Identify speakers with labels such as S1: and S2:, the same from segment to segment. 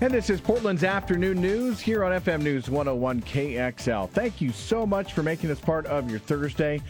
S1: And this is Portland's afternoon news here on FM News 101 KXL. Thank you so much for making us part of your Thursday.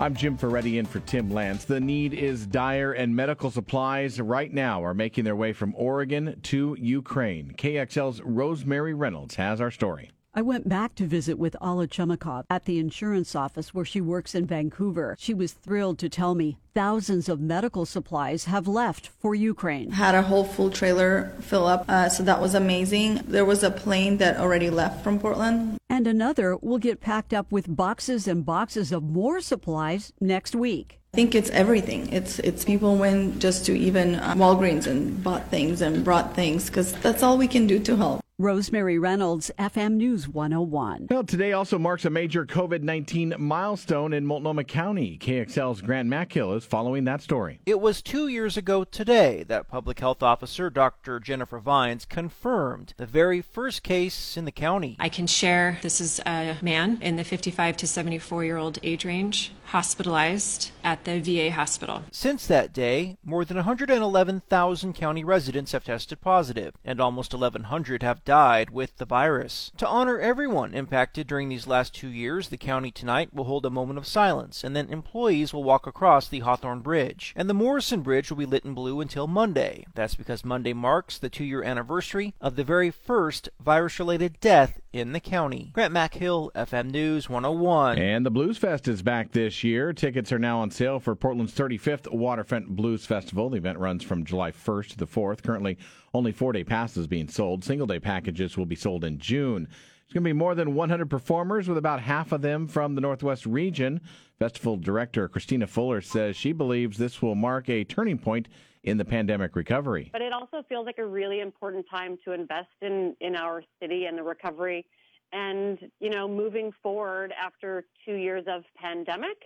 S1: I'm Jim Ferretti in for Tim Lance. The need is dire, and medical supplies right now are making their way from Oregon to Ukraine. KXL's Rosemary Reynolds has our story.
S2: I went back to visit with Alla Chumikov at the insurance office where she works in Vancouver. She was thrilled to tell me thousands of medical supplies have left for Ukraine.
S3: Had a whole full trailer fill up, uh, so that was amazing. There was a plane that already left from Portland.
S2: And another will get packed up with boxes and boxes of more supplies next week.
S3: I think it's everything. It's it's people went just to even uh, Walgreens and bought things and brought things because that's all we can do to help.
S2: Rosemary Reynolds, FM News 101.
S1: Well, today also marks a major COVID 19 milestone in Multnomah County. KXL's Grant McHill is following that story.
S4: It was two years ago today that Public Health Officer Dr. Jennifer Vines confirmed the very first case in the county.
S5: I can share this is a man in the 55 to 74 year old age range hospitalized at the VA hospital.
S4: Since that day, more than 111,000 county residents have tested positive, and almost 1,100 have died with the virus. To honor everyone impacted during these last two years, the county tonight will hold a moment of silence, and then employees will walk across the Hawthorne Bridge. And the Morrison Bridge will be lit in blue until Monday. That's because Monday marks the two year anniversary of the very first virus related death in the county. Grant McHill, FM News 101.
S1: And the Blues Fest is back this year. Tickets are now on sale for Portland's 35th Waterfront Blues Festival. The event runs from July 1st to the 4th. Currently, only four day passes being sold. Single day packages will be sold in June. There's going to be more than 100 performers, with about half of them from the Northwest region. Festival director Christina Fuller says she believes this will mark a turning point in the pandemic recovery.
S6: But it also feels like a really important time to invest in, in our city and the recovery. And, you know, moving forward after two years of pandemic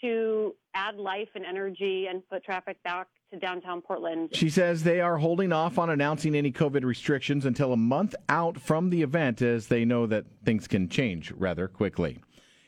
S6: to add life and energy and foot traffic back to downtown Portland.
S1: She says they are holding off on announcing any COVID restrictions until a month out from the event as they know that things can change rather quickly.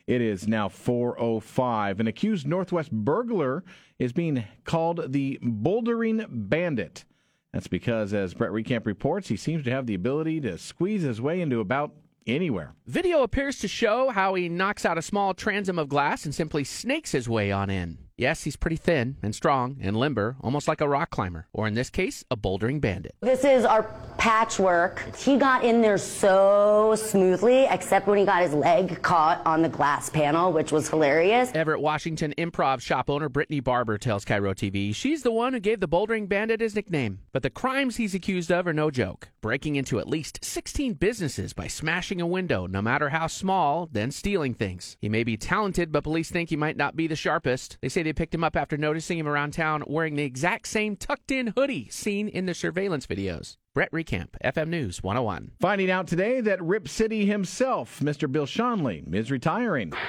S1: It is now 4:05. An accused Northwest burglar is being called the Bouldering Bandit. That's because, as Brett Reckamp reports, he seems to have the ability to squeeze his way into about anywhere.
S7: Video appears to show how he knocks out a small transom of glass and simply snakes his way on in. Yes, he's pretty thin and strong and limber, almost like a rock climber, or in this case, a bouldering bandit.
S8: This is our patchwork. He got in there so smoothly, except when he got his leg caught on the glass panel, which was hilarious.
S7: Everett Washington improv shop owner Brittany Barber tells KIRO TV she's the one who gave the bouldering bandit his nickname. But the crimes he's accused of are no joke. Breaking into at least 16 businesses by smashing a window, no matter how small, then stealing things. He may be talented, but police think he might not be the sharpest. They say they picked him up after noticing him around town wearing the exact same tucked in hoodie seen in the surveillance videos. Brett Reckamp, FM News 101.
S1: Finding out today that Rip City himself, Mr. Bill Schonely, is retiring.
S9: Rip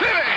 S9: City!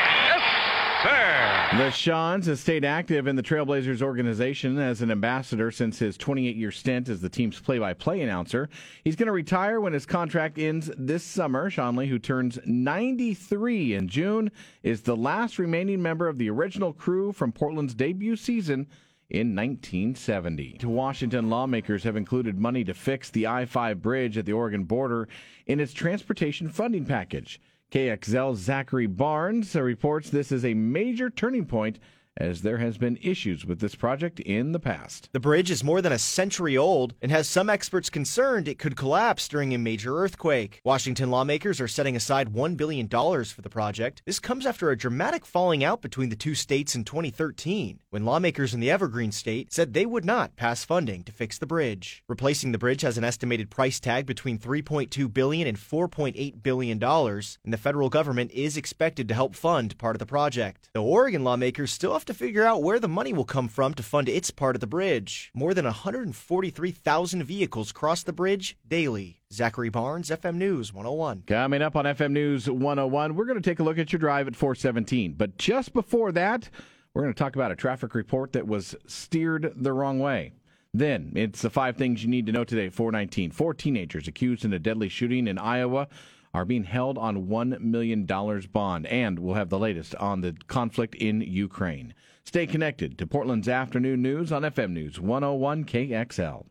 S9: Yes,
S1: The Schonz has stayed active in the Trailblazers organization as an ambassador since his 28 year stint as the team's play by play announcer. He's going to retire when his contract ends this summer. Schonely, who turns 93 in June, is the last remaining member of the original crew from Portland's debut season in 1970. Washington lawmakers have included money to fix the I 5 bridge at the Oregon border in its transportation funding package. KXL's Zachary Barnes reports this is a major turning point as there has been issues with this project in the past.
S10: The bridge is more than a century old and has some experts concerned it could collapse during a major earthquake. Washington lawmakers are setting aside $1 billion for the project. This comes after a dramatic falling out between the two states in 2013, when lawmakers in the Evergreen state said they would not pass funding to fix the bridge. Replacing the bridge has an estimated price tag between $3.2 billion and $4.8 billion, and the federal government is expected to help fund part of the project. The Oregon lawmakers still tough to figure out where the money will come from to fund its part of the bridge. More than 143,000 vehicles cross the bridge daily. Zachary Barnes, FM News 101.
S1: Coming up on FM News 101, we're going to take a look at your drive at 417. But just before that, we're going to talk about a traffic report that was steered the wrong way. Then, it's the five things you need to know today. 419. Four teenagers accused in a deadly shooting in Iowa are being held on $1 million bond. And we'll have the latest on the conflict in Ukraine. Stay connected to Portland's afternoon news on FM News 101 KXL.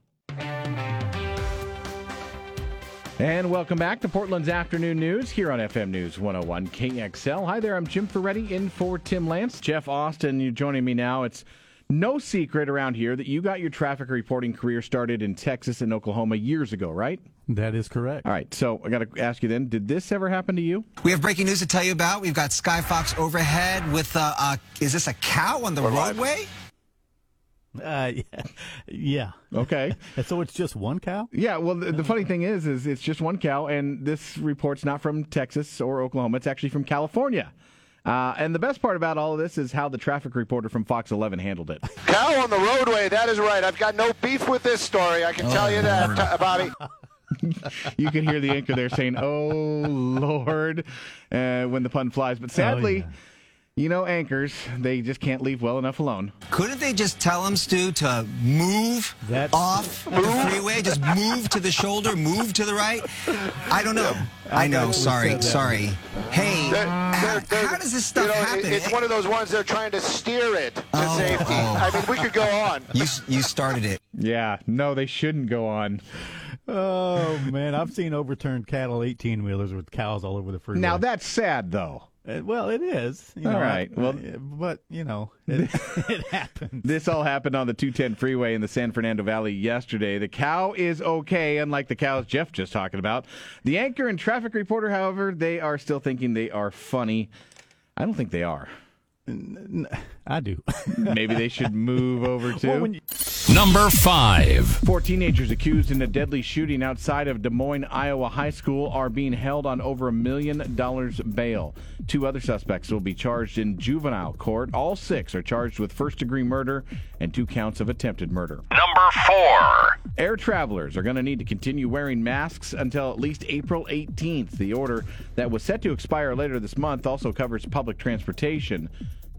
S1: And welcome back to Portland's afternoon news here on FM News 101 KXL. Hi there, I'm Jim Ferretti in for Tim Lance. Jeff Austin, you're joining me now. It's no secret around here that you got your traffic reporting career started in Texas and Oklahoma years ago, right?
S11: That is correct.
S1: All right, so I got to ask you then, did this ever happen to you?
S12: We have breaking news to tell you about. We've got Sky Fox overhead with, uh, uh is this a cow on the roadway?
S11: Uh, yeah. yeah.
S1: Okay.
S11: so it's just one cow?
S1: Yeah. Well, the, the, funny thing is, is it's just one cow, and this report's not from Texas or Oklahoma. It's actually from California. Uh, and the best part about all of this is how the traffic reporter from Fox 11 handled it.
S13: Cow on the roadway. That is right. I've got no beef with this story. I can oh, tell you that, Bobby.
S1: you can hear the anchor there saying, "Oh Lord," uh, when the pun flies. But sadly. Oh, yeah you know, anchors, they just can't leave well enough alone.
S12: Couldn't they just tell them, Stu, to move That's... off the freeway? Just move to the shoulder, move to the right? I don't know. I, I know. Sorry, sorry. Hey, they're, they're, they're, how does this stuff you know, happen?
S13: It's one of those ones they're trying to steer it to oh, safety. Oh. I mean, we could go on.
S12: You, you started it.
S1: Yeah, no, they shouldn't go on.
S11: Oh, man. I've seen overturned cattle 18 wheelers with cows all over the freeway.
S1: Now, that's sad, though.
S11: Uh, well, it is.
S1: You all know, right. Well,
S11: but you know, it, it happens.
S1: This all happened on the 210 freeway in the San Fernando Valley yesterday. The cow is okay, unlike the cows Jeff just talking about. The anchor and traffic reporter, however, they are still thinking they are funny. I don't think they are.
S11: I do.
S1: Maybe they should move over to. Well, you...
S14: Number five.
S1: Four teenagers accused in a deadly shooting outside of Des Moines, Iowa High School are being held on over a million dollars bail. Two other suspects will be charged in juvenile court. All six are charged with first degree murder and two counts of attempted murder.
S14: Number four.
S1: Air travelers are going to need to continue wearing masks until at least April 18th. The order that was set to expire later this month also covers public transportation.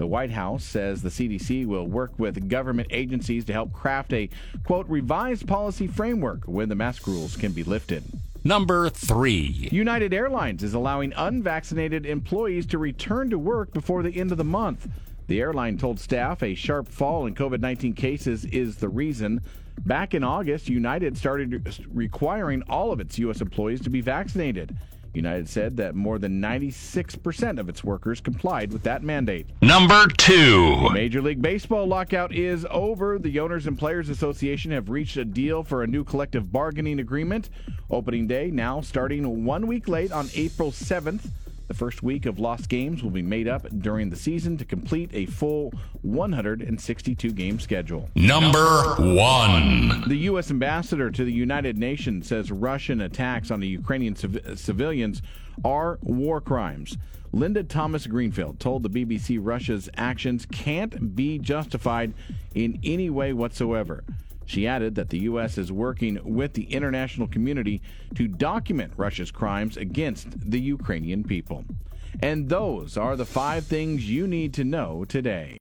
S1: The White House says the CDC will work with government agencies to help craft a, quote, revised policy framework when the mask rules can be lifted.
S14: Number three.
S1: United Airlines is allowing unvaccinated employees to return to work before the end of the month. The airline told staff a sharp fall in COVID 19 cases is the reason. Back in August, United started requiring all of its U.S. employees to be vaccinated. United said that more than 96% of its workers complied with that mandate.
S14: Number two.
S1: Major League Baseball lockout is over. The Owners and Players Association have reached a deal for a new collective bargaining agreement. Opening day now starting one week late on April 7th. The first week of lost games will be made up during the season to complete a full 162 game schedule.
S14: Number one.
S1: The U.S. ambassador to the United Nations says Russian attacks on the Ukrainian civ- civilians are war crimes. Linda Thomas Greenfield told the BBC Russia's actions can't be justified in any way whatsoever. She added that the U.S. is working with the international community to document Russia's crimes against the Ukrainian people. And those are the five things you need to know today.